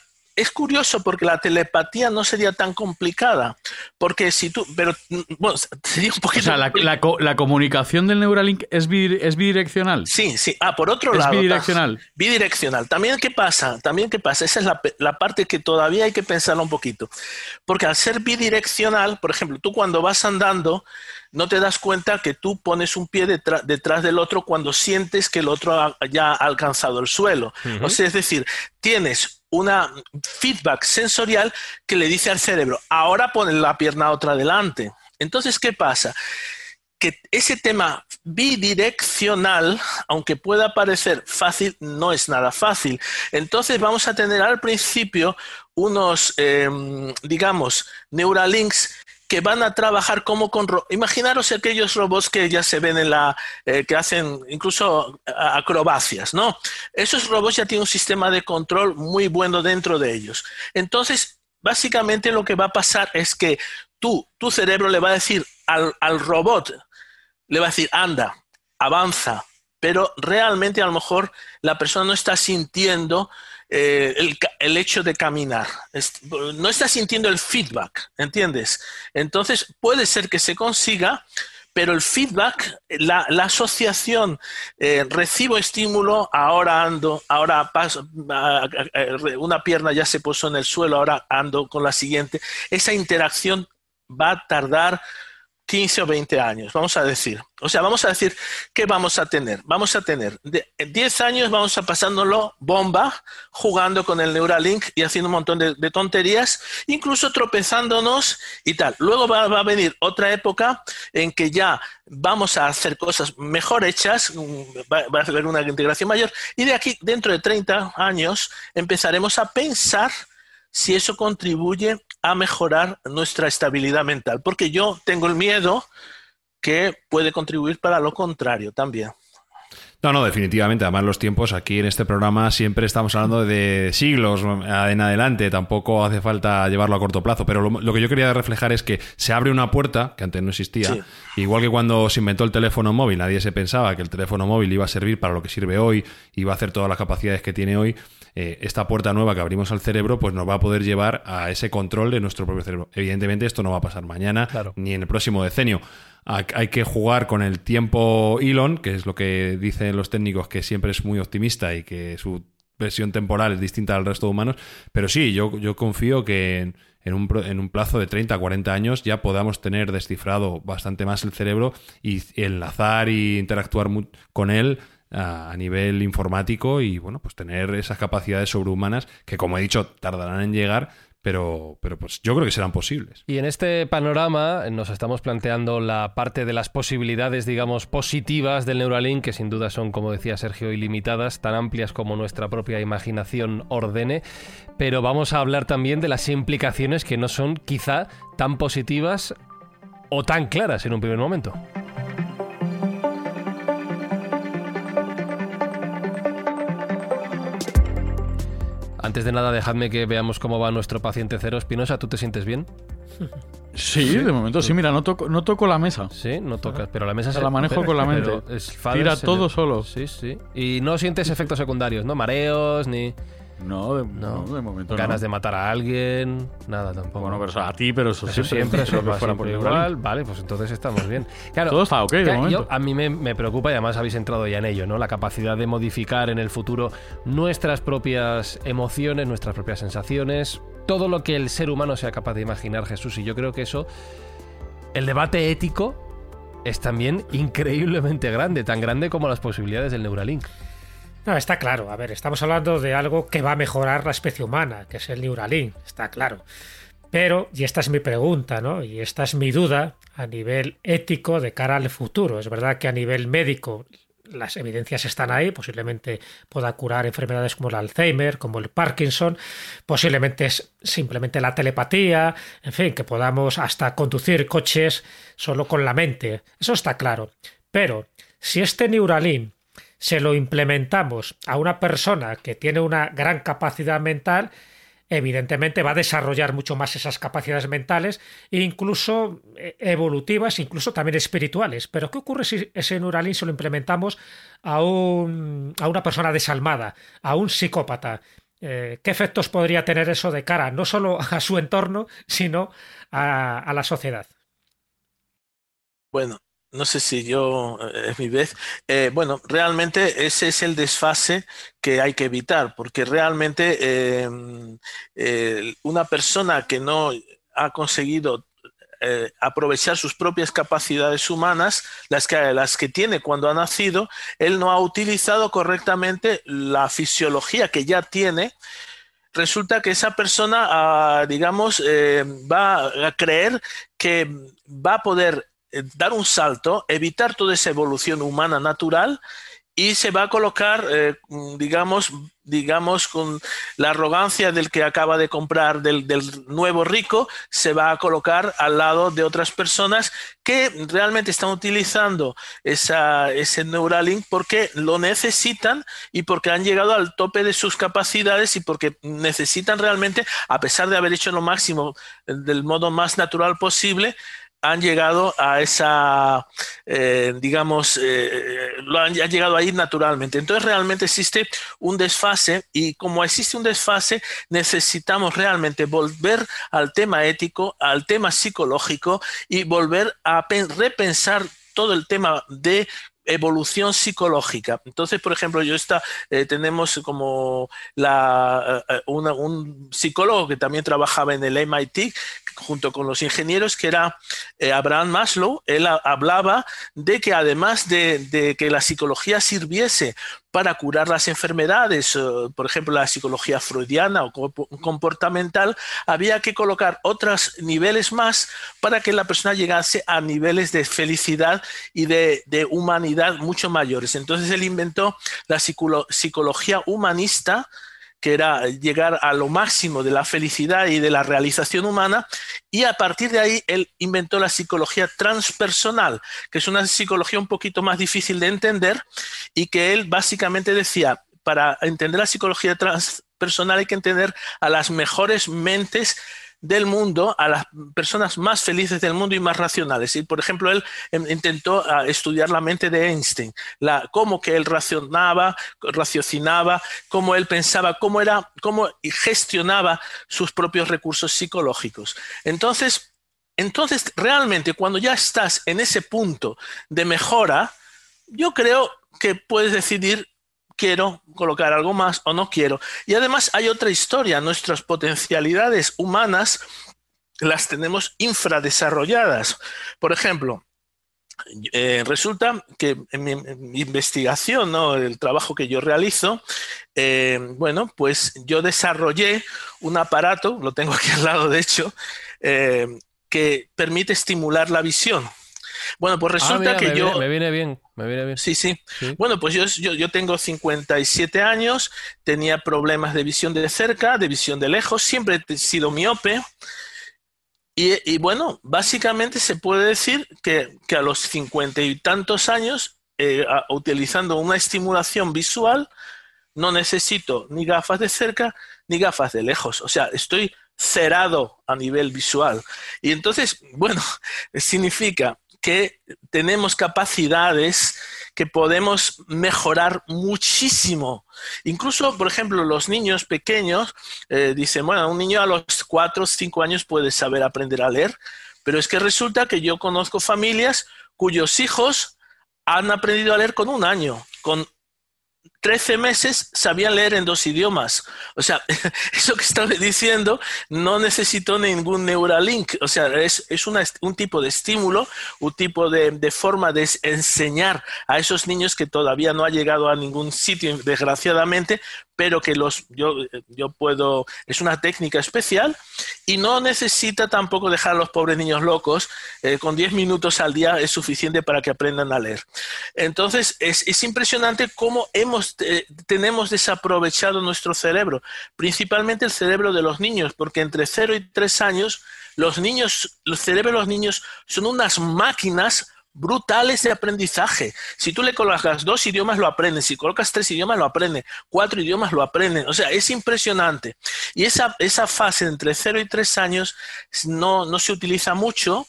es curioso porque la telepatía no sería tan complicada. Porque si tú. Pero. Bueno, sería un poquito. O sea, la, comunicación del Neuralink es, es, bidireccional. Sí, sí. Ah, por otro lado. Es bidireccional. Bidireccional. También, ¿qué pasa? También, ¿qué pasa? Esa es la, la parte que todavía hay que pensarlo un poquito. Porque al ser bidireccional, por ejemplo, tú cuando vas andando no te das cuenta que tú pones un pie detrás del otro cuando sientes que el otro ya ha alcanzado el suelo. O sea, es decir, tienes una feedback sensorial que le dice al cerebro, ahora pon la pierna otra adelante. Entonces, ¿qué pasa? Que ese tema bidireccional, aunque pueda parecer fácil, no es nada fácil. Entonces vamos a tener al principio unos, em, digamos, Neuralinks que van a trabajar como con... Imaginaros aquellos robots que ya se ven en la... Eh, que hacen incluso acrobacias, ¿no? Esos robots ya tienen un sistema de control muy bueno dentro de ellos. Entonces, básicamente lo que va a pasar es que tú, tu cerebro le va a decir al, al robot, le va a decir, anda, avanza, pero realmente a lo mejor la persona no está sintiendo eh, el, hecho de caminar. no está sintiendo el feedback, ¿entiendes? Entonces puede ser que se consiga, pero el feedback, la, asociación, eh, recibo estímulo, ahora ando, ahora paso, una pierna ya se posó en el suelo, ahora ando con la siguiente. Esa interacción va a tardar 15 o 20 años, vamos a decir. O sea, vamos a decir, ¿qué vamos a tener? Vamos a tener, de 10 años vamos a pasándolo bomba, jugando con el Neuralink y haciendo un montón de, tonterías, incluso tropezándonos y tal. Luego va, a venir otra época en que ya vamos a hacer cosas mejor hechas, va, va a haber una integración mayor, y de aquí, dentro de 30 años, empezaremos a pensar si eso contribuye a mejorar nuestra estabilidad mental, porque yo tengo el miedo que puede contribuir para lo contrario también. No, no, definitivamente. Además, los tiempos aquí en este programa siempre estamos hablando de siglos en adelante. Tampoco hace falta llevarlo a corto plazo. Pero lo, que yo quería reflejar es que se abre una puerta que antes no existía. Igual que cuando se inventó el teléfono móvil, nadie se pensaba que el teléfono móvil iba a servir para lo que sirve hoy, iba a hacer todas las capacidades que tiene hoy. Eh, esta puerta nueva que abrimos al cerebro, pues nos va a poder llevar a ese control de nuestro propio cerebro. Evidentemente, esto no va a pasar mañana ni en el próximo decenio hay que jugar con el tiempo Elon, que es lo que dicen los técnicos, que siempre es muy optimista y que su versión temporal es distinta al resto de humanos, pero sí, yo, yo confío que en, un, en un plazo de 30 a 40 años ya podamos tener descifrado bastante más el cerebro y enlazar y interactuar con él a, nivel informático y bueno, pues tener esas capacidades sobrehumanas que como he dicho tardarán en llegar, pero, pero pues yo creo que serán posibles. Y en este panorama nos estamos planteando la parte de las posibilidades, digamos, positivas del Neuralink, que sin duda son, como decía Sergio, ilimitadas, tan amplias como nuestra propia imaginación ordene, pero vamos a hablar también de las implicaciones que no son quizá tan positivas o tan claras en un primer momento. Antes de nada, dejadme que veamos cómo va nuestro paciente cero. Espinosa, ¿tú te sientes bien? Sí, de momento sí. Mira, no toco, no toco la mesa. Sí, no tocas, pero la mesa se la manejo con la mente. Tira todo solo. Sí, sí. Y no sientes efectos secundarios, ¿no? Mareos, ni. No, de, no. de momento Ganas de matar a alguien, nada tampoco. Bueno, pero a ti, pero eso, siempre, [laughs] eso que fuera por igual. Vale, pues entonces estamos bien. Claro, Todo está ok, de momento. a mí me, preocupa y además habéis entrado ya en ello, ¿no? La capacidad de modificar en el futuro nuestras propias emociones, nuestras propias sensaciones, todo lo que el ser humano sea capaz de imaginar, Jesús. Y yo creo que eso, el debate ético es también increíblemente grande, tan grande como las posibilidades del Neuralink. No, está claro. A ver, estamos hablando de algo que va a mejorar la especie humana, que es el Neuralink, está claro. Pero, y esta es mi pregunta, ¿no? Y esta es mi duda a nivel ético de cara al futuro. Es verdad que a nivel médico las evidencias están ahí, posiblemente pueda curar enfermedades como el Alzheimer, como el Parkinson, posiblemente es simplemente la telepatía, en fin, que podamos hasta conducir coches solo con la mente. Eso está claro. Pero si este Neuralink se lo implementamos a una persona que tiene una gran capacidad mental, evidentemente va a desarrollar mucho más esas capacidades mentales, incluso eh, evolutivas, incluso también espirituales. Pero ¿qué ocurre si ese Neuralink se lo implementamos a, un, a una persona desalmada, a un psicópata? Eh, ¿Qué efectos podría tener eso de cara no solo a su entorno, sino a, a la sociedad? Bueno, no sé si yo eh, es mi vez. Eh, bueno, realmente ese es el desfase que hay que evitar, porque realmente em, una persona que no ha conseguido eh, aprovechar sus propias capacidades humanas, las que, las que tiene cuando ha nacido, él no ha utilizado correctamente la fisiología que ya tiene resulta que esa persona, ah, digamos, va a creer que va a poder dar un salto, evitar toda esa evolución humana natural y se va a colocar, eh, mm, digamos, digamos, con la arrogancia del que acaba de comprar, del, nuevo rico, se va a colocar al lado de otras personas que realmente están utilizando esa, ese Neuralink porque lo necesitan y porque han llegado al tope de sus capacidades y porque necesitan realmente, a pesar de haber hecho lo máximo eh, del modo más natural posible, han llegado a esa, eh, digamos, eh, lo han, llegado ahí naturalmente. Entonces realmente existe un desfase y como existe un desfase, necesitamos realmente volver al tema ético, al tema psicológico y volver a repensar todo el tema de evolución psicológica. Entonces, por ejemplo, yo está, eh, tenemos como la, un psicólogo que también trabajaba en el MIT, junto con los ingenieros, que era eh, Abraham Maslow, él hablaba de que además de, que la psicología sirviese para curar las enfermedades, por ejemplo, la psicología freudiana o comportamental, había que colocar otros niveles más para que la persona llegase a niveles de felicidad y de, de humanidad mucho mayores. Entonces él inventó la psicología humanista, que era llegar a lo máximo de la felicidad y de la realización humana, y a partir de ahí él inventó la psicología transpersonal, que es una psicología un poquito más difícil de entender y que él básicamente decía, para entender la psicología transpersonal hay que entender a las mejores mentes del mundo a las personas más felices del mundo y más racionales. Y, por ejemplo, él em, intentó ah, estudiar la mente de Einstein, la, cómo que él racionaba, raciocinaba, cómo él pensaba, cómo era, cómo gestionaba sus propios recursos psicológicos. Entonces, entonces, realmente, cuando ya estás en ese punto de mejora, yo creo que puedes decidir quiero colocar algo más o no quiero. Y además hay otra historia, nuestras potencialidades humanas las tenemos infradesarrolladas. Por ejemplo, eh, resulta que en mi, investigación, ¿no? el trabajo que yo realizo, eh, bueno, pues yo desarrollé un aparato, lo tengo aquí al lado de hecho, eh, que permite estimular la visión. Bueno, pues ah, resulta que yo... me viene bien, me viene bien. Sí, sí, Bueno, pues yo, yo, yo, tengo 57 años, tenía problemas de visión de cerca, de visión de lejos, siempre he sido miope. Y, bueno, básicamente se puede decir que, a los cincuenta y tantos años, eh, utilizando una estimulación visual, no necesito ni gafas de cerca ni gafas de lejos. O sea, estoy cerrado a nivel visual. Y entonces, [laughs] bueno, significa que tenemos capacidades que podemos mejorar muchísimo. Incluso, por ejemplo, los niños pequeños eh, dicen, bueno, un niño a los 4 o 5 años puede saber aprender a leer, pero es que resulta que yo conozco familias cuyos hijos han aprendido a leer con un año, con 13 meses sabían leer en dos idiomas. O sea, [laughs] eso que estaba diciendo no necesitó ningún Neuralink. O sea, es, un tipo de estímulo, un tipo de, de, forma de enseñar a esos niños que todavía no ha llegado a ningún sitio, desgraciadamente, pero que los, yo, yo puedo, es una técnica especial y no necesita tampoco dejar a los pobres niños locos, eh, con 10 minutos al día es suficiente para que aprendan a leer. Entonces, es, es impresionante cómo hemos, eh, tenemos desaprovechado nuestro cerebro, principalmente el cerebro de los niños, porque entre 0 y 3 años, los niños, el cerebro de los niños son unas máquinas brutales de aprendizaje. Si tú le colocas dos idiomas, lo aprende. Si colocas tres idiomas, lo aprende. Cuatro idiomas, lo aprende. O sea, es impresionante. Y esa, esa fase entre cero y tres años no, no se utiliza mucho.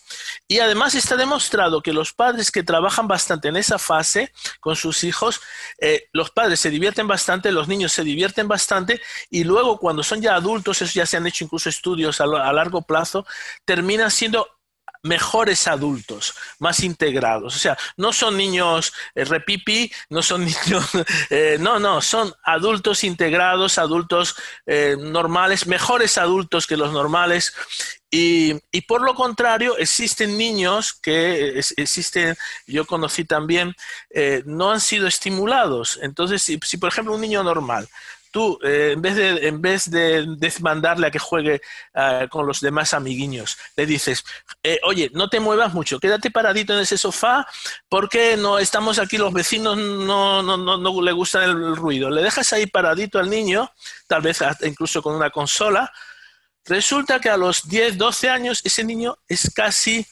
Y además está demostrado que los padres que trabajan bastante en esa fase con sus hijos, eh, los padres se divierten bastante, los niños se divierten bastante. Y luego, cuando son ya adultos, eso ya se han hecho incluso estudios a, a largo plazo, terminan siendo mejores adultos, más integrados. O sea, no son niños eh, repipi, no son [laughs] niños, eh, no, no, son adultos integrados, adultos eh, normales, mejores adultos que los normales. Y, por lo contrario, existen niños que existen, yo conocí también, no han sido estimulados. Entonces, si por ejemplo un niño normal tú, eh, en vez de, en vez de, mandarle a que juegue ah, con los demás amiguiños, le dices, eh, oye, no te muevas mucho, quédate paradito en ese sofá porque no estamos aquí, los vecinos no, no, no, no le gustan el ruido. Le dejas ahí paradito al niño, tal vez incluso con una consola. Resulta que a los 10, 12 años ese niño es casi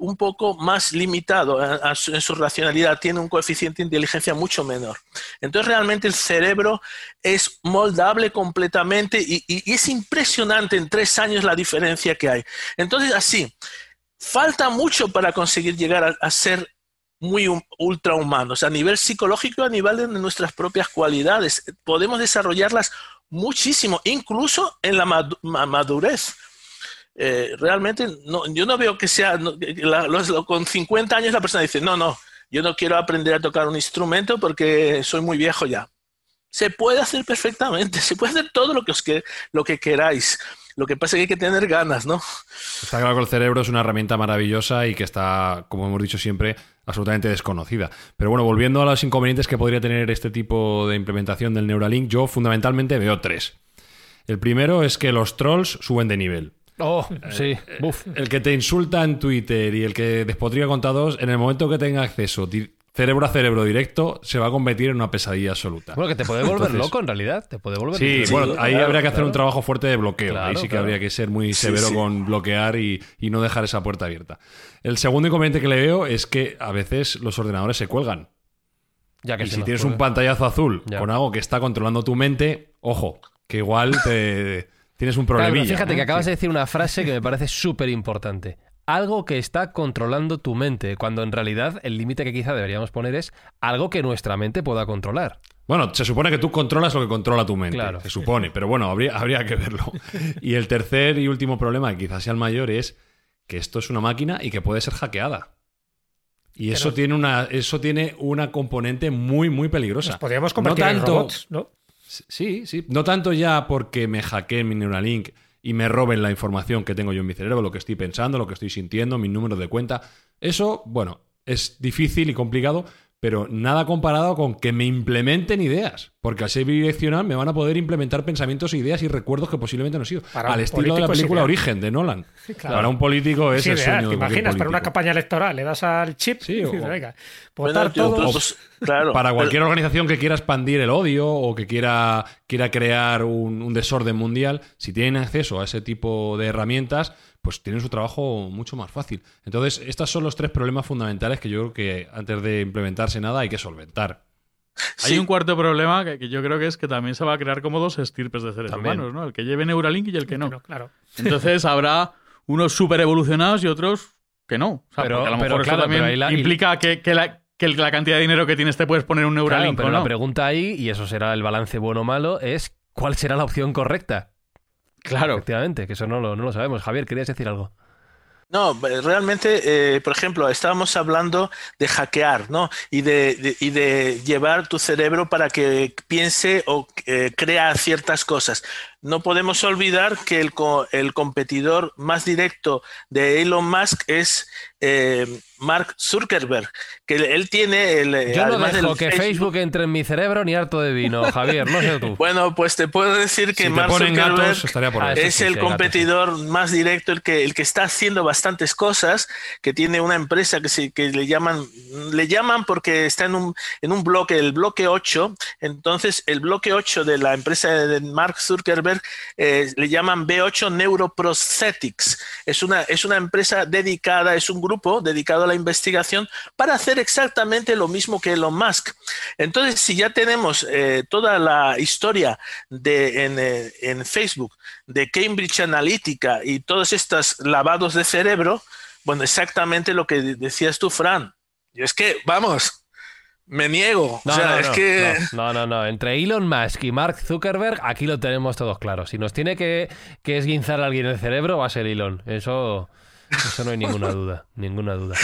un poco más limitado en su racionalidad, tiene un coeficiente de inteligencia mucho menor. Entonces realmente el cerebro es moldable completamente y, es impresionante en tres años la diferencia que hay. Entonces así, falta mucho para conseguir llegar a, ser muy ultrahumanos, a nivel psicológico, a nivel de nuestras propias cualidades. Podemos desarrollarlas muchísimo, incluso en la madurez. Eh, realmente yo no veo que sea, con 50 años la persona dice, no, no, yo no quiero aprender a tocar un instrumento porque soy muy viejo ya. Se puede hacer perfectamente, [laughs] se puede hacer todo lo que, os que, lo que queráis. Lo que pasa es que hay que tener ganas, ¿no? Está claro que el cerebro es una herramienta maravillosa y que está, como hemos dicho siempre, absolutamente desconocida. Pero bueno, volviendo a los inconvenientes que podría tener este tipo de implementación del Neuralink, yo fundamentalmente veo tres. El primero es que los trolls suben de nivel. Oh, sí. El que te insulta en Twitter y el que despotría contados, en el momento que tenga acceso cerebro a cerebro directo, se va a convertir en una pesadilla absoluta. Bueno, que te puede volver loco en realidad. Te puede volver Sí, bueno, ahí habría que hacer un trabajo fuerte de bloqueo. ahí sí que habría que ser muy severo con bloquear y, no dejar esa puerta abierta. El segundo inconveniente que le veo es que a veces los ordenadores se cuelgan. Ya que y si tienes un pantallazo azul con algo que está controlando tu mente, ojo, que igual te tienes un problemilla. fíjate que acabas de decir una frase que me parece súper importante. Algo que está controlando tu mente, cuando en realidad el límite que quizá deberíamos poner es algo que nuestra mente pueda controlar. Bueno, se supone que tú controlas lo que controla tu mente. Claro. Se supone, pero bueno, habría, habría que verlo. [laughs] Y el tercer y último problema, que quizás sea el mayor, es que esto es una máquina y que puede ser hackeada. Y eso tiene una, eso tiene una componente muy, muy peligrosa. Nos podríamos convertir no en tanto, robots, ¿no? Sí, sí. No tanto ya porque me hackeen mi Neuralink y me roben la información que tengo yo en mi cerebro, lo que estoy pensando, lo que estoy sintiendo, mi número de cuenta. Eso, bueno, es difícil y complicado, pero nada comparado con que me implementen ideas. Porque al ser bidireccional me van a poder implementar pensamientos, ideas y recuerdos que posiblemente no han sido. Para al estilo de la película. Origen de Nolan. [laughs] claro. Para un político es Sí, el ideal, sueño ¿Te imaginas para una campaña electoral? Le das al chip Sí, y dices, o- venga, votar todos. pues, claro. Para Pero- cualquier organización que quiera expandir el odio o que quiera, quiera crear un, un desorden mundial, si tienen acceso a ese tipo de herramientas, pues tienen su trabajo mucho más fácil. Entonces, estos son los tres problemas fundamentales que yo creo que antes de implementarse nada hay que solventar. Hay un cuarto problema que, que yo creo que es que también se va a crear como dos estirpes de seres También. humanos, ¿no? El que lleve Neuralink y el que no. Claro. Entonces habrá unos súper evolucionados y otros que no. O sea, Pero- a lo pero mejor eso claro, también pero ahí la- implica que, que la, que la cantidad de dinero que tienes te puedes poner un Claro, Neuralink pero o la pregunta ahí, y eso será el balance bueno o malo, es ¿cuál será la opción correcta? Claro. Efectivamente, que eso no lo, no lo sabemos. Javier, ¿querías decir algo? No, realmente, eh, por ejemplo, estábamos hablando de hackear, ¿no? Y de, de- y de llevar tu cerebro para que piense o eh, crea ciertas cosas. No podemos olvidar que el, co- el competidor más directo de Elon Musk es eh, Mark Zuckerberg, que él tiene el... eh, Yo no dejo que Facebook entre en mi cerebro ni harto de vino, [laughs] Javier, no sé tú. Bueno, pues te puedo decir que Si Mark Zuckerberg gatos, estaría por Ah, ahí. eso es sí, el sí, gatos, competidor más directo, el que, el que está haciendo bastantes cosas, que tiene una empresa que, se, que le llaman, le llaman porque está en un, en un bloque, el bloque 8. Entonces, el bloque 8 de la empresa de Mark Zuckerberg eh, le llaman B8 Neuroprosthetics. Es una, es una empresa dedicada, es un grupo dedicado a la investigación para hacer exactamente lo mismo que Elon Musk. Entonces, si ya tenemos eh, toda la historia de, en, eh, en Facebook de Cambridge Analytica y todos estos lavados de cerebro, bueno, exactamente lo que decías tú, Fran. Y es que, vamos, me niego. No, o sea, no, es no, que... no, no, no. Entre Elon Musk y Mark Zuckerberg, aquí lo tenemos todos claro. Si nos tiene que, que esguinzar a alguien el cerebro, va a ser Elon. Eso, eso no hay ninguna [laughs] duda, ninguna duda.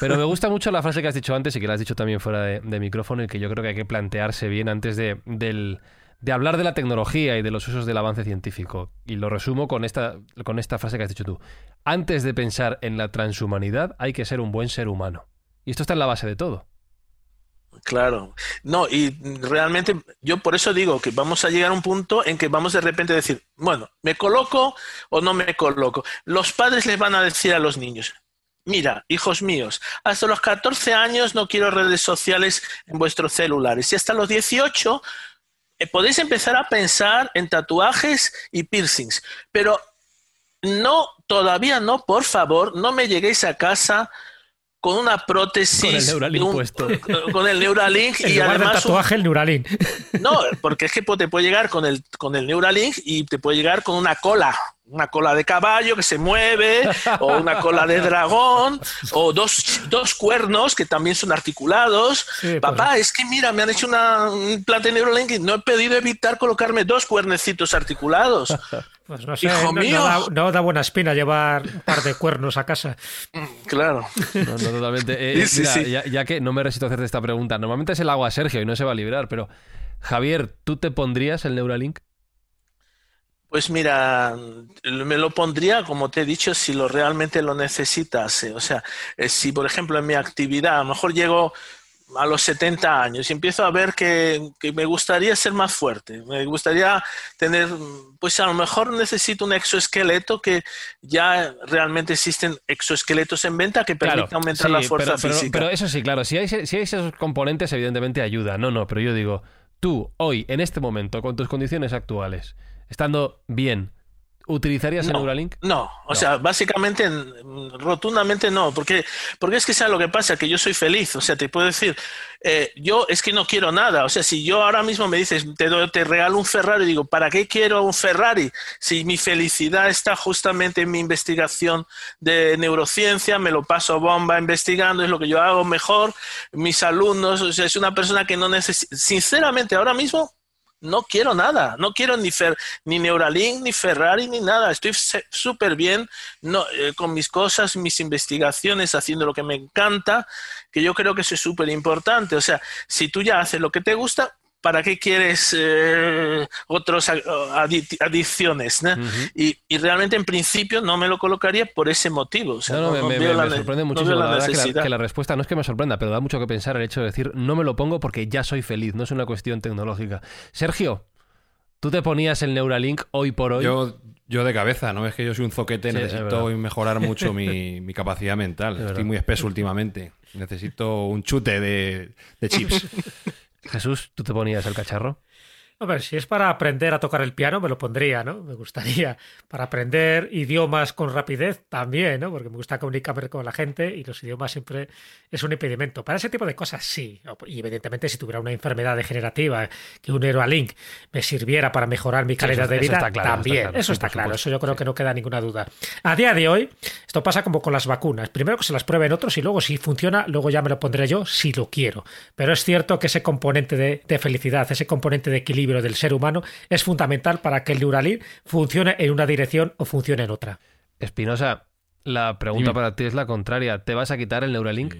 Pero me gusta mucho la frase que has dicho antes y que la has dicho también fuera de, de micrófono y que yo creo que hay que plantearse bien antes de, del- de hablar de la tecnología y de los usos del avance científico. Y lo resumo con esta, con esta frase que has dicho tú. Antes de pensar en la transhumanidad, hay que ser un buen ser humano. Y esto está en la base de todo. Claro. No, y realmente yo por eso digo que vamos a llegar a un punto en que vamos de repente a decir, bueno, ¿me coloco o no me coloco? Los padres les van a decir a los niños, mira, hijos míos, hasta los 14 años no quiero redes sociales en vuestros celulares y hasta los 18 eh, podéis empezar a pensar en tatuajes y piercings, pero no, todavía no, por favor, no me lleguéis a casa con una prótesis, Con el Neuralink un- [laughs] puesto. con el Neuralink En y lugar del además un- tatuaje, el Neuralink. no, porque es que te puede llegar con el, con el Neuralink y te puede llegar con una cola, una cola de caballo que se mueve, o una cola de dragón, o dos, dos cuernos que también son articulados. Sí, pues- Papá, es que mira, me han hecho una, un implante Neuralink y no he pedido evitar colocarme dos cuernecitos articulados. [laughs] Pues no sé, Hijo no, no mío. da, no da buena espina llevar un par de cuernos a casa. Claro. No, no, totalmente. Eh, Sí, mira, sí. Ya, ya que no me resisto a hacerte esta pregunta, normalmente es el agua Sergio y no se va a librar, pero Javier, ¿tú te pondrías el Neuralink? Pues mira, me lo pondría, como te he dicho, si lo realmente lo necesitase. O sea, eh, si por ejemplo en mi actividad, a lo mejor llego a los 70 años y empiezo a ver que, que me gustaría ser más fuerte, me gustaría tener, pues a lo mejor necesito un exoesqueleto que ya realmente existen exoesqueletos en venta que permiten aumentar sí, la fuerza pero, pero- física. pero eso sí, claro, si hay, si hay esos componentes, evidentemente ayuda. No, no, pero yo digo, tú, hoy, en este momento, con tus condiciones actuales, estando bien, ¿utilizarías el. Neuralink? No, o No. sea, básicamente, rotundamente no, porque, porque es que sabes lo que pasa, que yo soy feliz, o sea, te puedo decir, eh, yo es que no quiero nada, o sea, si yo ahora mismo me dices, te, doy- te regalo un Ferrari, digo, ¿para qué quiero un Ferrari? Si mi felicidad está justamente en mi investigación de neurociencia, me lo paso bomba investigando, es lo que yo hago mejor, mis alumnos, o sea, es una persona que no necesita, sinceramente, ahora mismo no quiero nada, no quiero ni, Fer, ni Neuralink, ni Ferrari, ni nada. Estoy súper bien no, eh, con mis cosas, mis investigaciones, haciendo lo que me encanta, que yo creo que es súper importante. O sea, si tú ya haces lo que te gusta, ¿para qué quieres eh, otras adicciones? y, realmente en principio no me lo colocaría por ese motivo. no, no, me, sorprende muchísimo. la, verdad que la, respuesta no es que me sorprenda, pero da mucho que pensar el hecho de decir no me lo pongo porque ya soy feliz, no es una cuestión tecnológica. Sergio, ¿tú te ponías el Neuralink hoy por hoy? Yo, yo de cabeza, no es que yo soy un zoquete, necesito mejorar mucho mi, [laughs] mi capacidad mental. Estoy muy espeso últimamente. Necesito un chute de, de chips. [laughs] Jesús, ¿tú te ponías el cacharro? Hombre, si es para aprender a tocar el piano, me lo pondría, ¿no? Me gustaría. [laughs] Para aprender idiomas con rapidez, también, ¿no? Porque me gusta comunicarme con la gente y los idiomas siempre es un impedimento. Para ese tipo de cosas, sí. Y evidentemente, si tuviera una enfermedad degenerativa, que un Neuralink me sirviera para mejorar mi calidad de vida, también. eso está claro. Eso yo creo que no queda ninguna duda. A día de hoy, esto pasa como con las vacunas. Primero que se las prueben otros y luego, si funciona, luego ya me lo pondré yo si lo quiero. Pero es cierto que ese componente de felicidad, ese componente de equilibrio, del ser humano es fundamental para que el Neuralink funcione en una dirección o funcione en otra. Espinosa, la pregunta para ti es la contraria. ¿Te vas a quitar el Neuralink?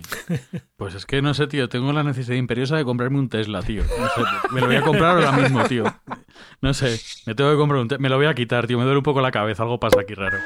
Pues es que no sé, tío. Tengo la necesidad imperiosa de comprarme un Tesla, tío. me lo voy a comprar ahora mismo, tío. No sé, me tengo que comprar un Tesla. Me lo voy a quitar, tío. Me duele un poco la cabeza. Algo pasa aquí raro.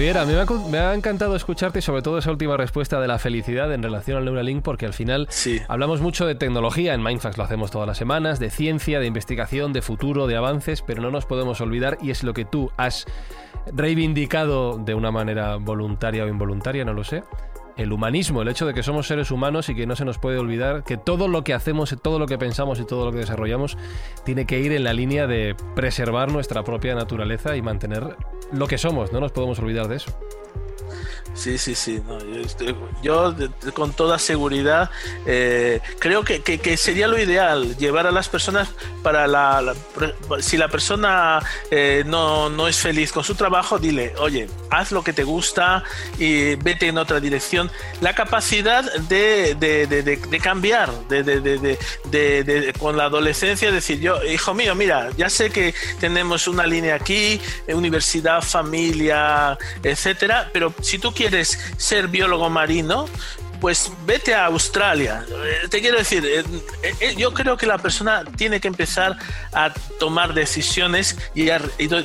Javier, a mí me ha, encantado escucharte y sobre todo esa última respuesta de la felicidad en relación al Neuralink, porque al final hablamos mucho de tecnología, en Mindfax lo hacemos todas las semanas, de ciencia, de investigación, de futuro, de avances, pero no nos podemos olvidar, y es lo que tú has reivindicado de una manera voluntaria o involuntaria, no lo sé, el humanismo, el hecho de que somos seres humanos y que no se nos puede olvidar que todo lo que hacemos, todo lo que pensamos y todo lo que desarrollamos tiene que ir en la línea de preservar nuestra propia naturaleza y mantener lo que somos, no nos podemos olvidar de eso. Sí, sí, sí. yo, con toda seguridad eh, creo que, sería lo ideal llevar a las personas para la... si la persona eh, no, es feliz con su trabajo, dile, oye, haz lo que te gusta y vete en otra dirección. La capacidad de, de cambiar de, con la adolescencia, decir, yo, hijo mío, mira, ya sé que tenemos una línea aquí, universidad, familia, etcétera, pero si tú quieres ser biólogo marino, pues vete a Australia. Eh, te quiero decir, eh, eh, yo creo que la persona tiene que empezar a tomar decisiones y,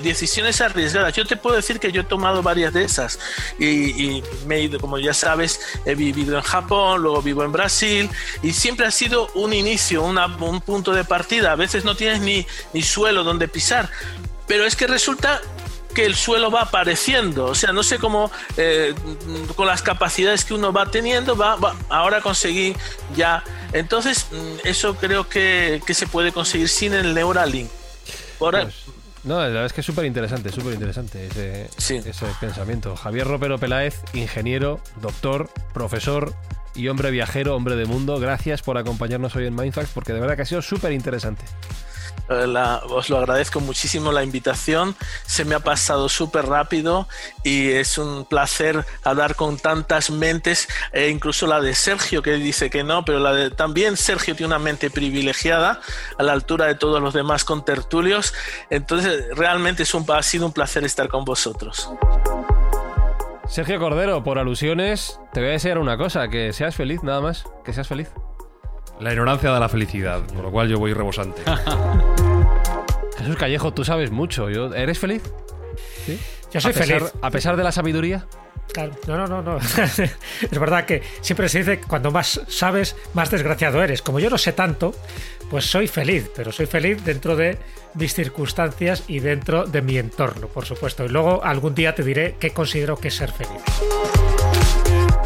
decisiones arriesgadas. Yo te puedo decir que yo he tomado varias de esas y, me he ido, como ya sabes, he vivido en Japón, luego vivo en Brasil y siempre ha sido un inicio, un punto de partida. A veces no tienes ni, ni suelo donde pisar, pero es que resulta que el suelo va apareciendo. O sea, no sé cómo, eh, con las capacidades que uno va teniendo, va, ahora conseguir ya. Entonces, mm, eso creo que, se puede conseguir sin el Neuralink. Pues, no, la verdad es que es súper interesante, súper interesante ese, ese pensamiento. Javier Ropero Peláez, ingeniero, doctor, profesor y hombre viajero, hombre de mundo, gracias por acompañarnos hoy en Mindfax porque de verdad que ha sido súper interesante. Eh, os lo agradezco muchísimo la invitación. Se me ha pasado súper rápido y es un placer hablar con tantas mentes, e incluso la de Sergio que dice que no, pero la de, también Sergio tiene una mente privilegiada a la altura de todos los demás contertulios. Entonces, realmente es un, ha sido un placer estar con vosotros. Sergio Cordero, por alusiones, te voy a desear una cosa, que seas feliz, nada más, que seas feliz. La ignorancia da la felicidad, con lo cual yo voy rebosante. [laughs] Jesús Callejo, tú sabes mucho. ¿Eres feliz? ¿Sí? Yo soy feliz. ¿A pesar de la sabiduría? Claro. No, no, no, no. [laughs] es verdad que siempre se dice que cuando más sabes, más desgraciado eres. Como yo no sé tanto, pues soy feliz, pero soy feliz dentro de mis circunstancias y dentro de mi entorno, por supuesto. Y luego algún día te diré qué considero que es ser feliz.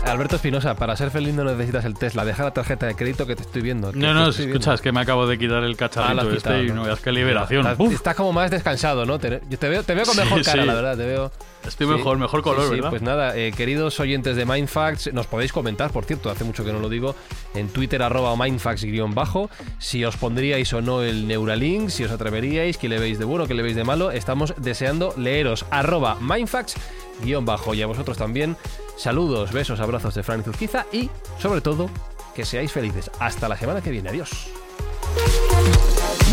Alberto Espinosa, para ser feliz no necesitas el Tesla. Deja la tarjeta de crédito que te estoy viendo. No, no, estoy escucha, viendo. es que me acabo de quitar el Ah, cacharrito has este y ¿no? veas qué liberación. Estás, como más descansado, ¿no? Te, yo te veo, te veo con Sí, mejor cara, sí. la verdad. Te veo. Estoy Sí. mejor, mejor color, Sí, sí, ¿verdad? Pues nada, eh, queridos oyentes de Mindfacts, nos podéis comentar, por cierto, hace mucho que no lo digo, en Twitter arroba mindfacts-bajo, si os pondríais o no el Neuralink, si os atreveríais, qué le veis de bueno, qué le veis de malo. Estamos deseando leeros arroba mindfacts-bajo y a vosotros también. Saludos, besos, abrazos de Fran Zuzquiza y, sobre todo, que seáis felices. Hasta la semana que viene. Adiós.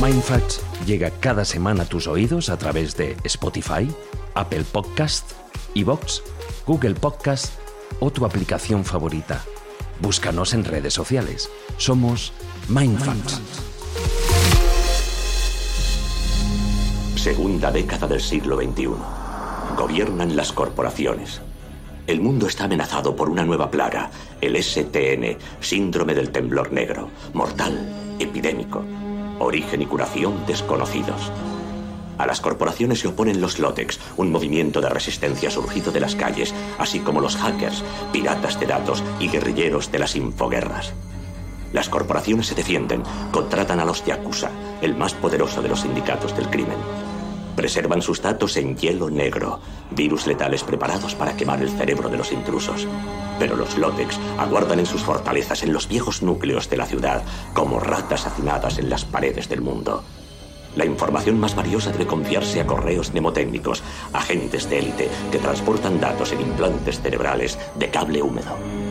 Mindfacts llega cada semana a tus oídos a través de Spotify, Apple Podcast, Evox, Google Podcast o tu aplicación favorita. Búscanos en redes sociales. Somos Mindfacts. Segunda década del siglo XXI. Gobiernan las corporaciones. El mundo está amenazado por una nueva plaga, el STN, síndrome del temblor negro, mortal, epidémico. Origen y curación desconocidos. A las corporaciones se oponen los Lotex, un movimiento de resistencia surgido de las calles, así como los hackers, piratas de datos y guerrilleros de las infoguerras. Las corporaciones se defienden, contratan a los Yakuza, el más poderoso de los sindicatos del crimen. Preservan sus datos en hielo negro, virus letales preparados para quemar el cerebro de los intrusos. Pero los Lotex aguardan en sus fortalezas en los viejos núcleos de la ciudad como ratas hacinadas en las paredes del mundo. La información más valiosa debe confiarse a correos mnemotécnicos, agentes de élite que transportan datos en implantes cerebrales de cable húmedo.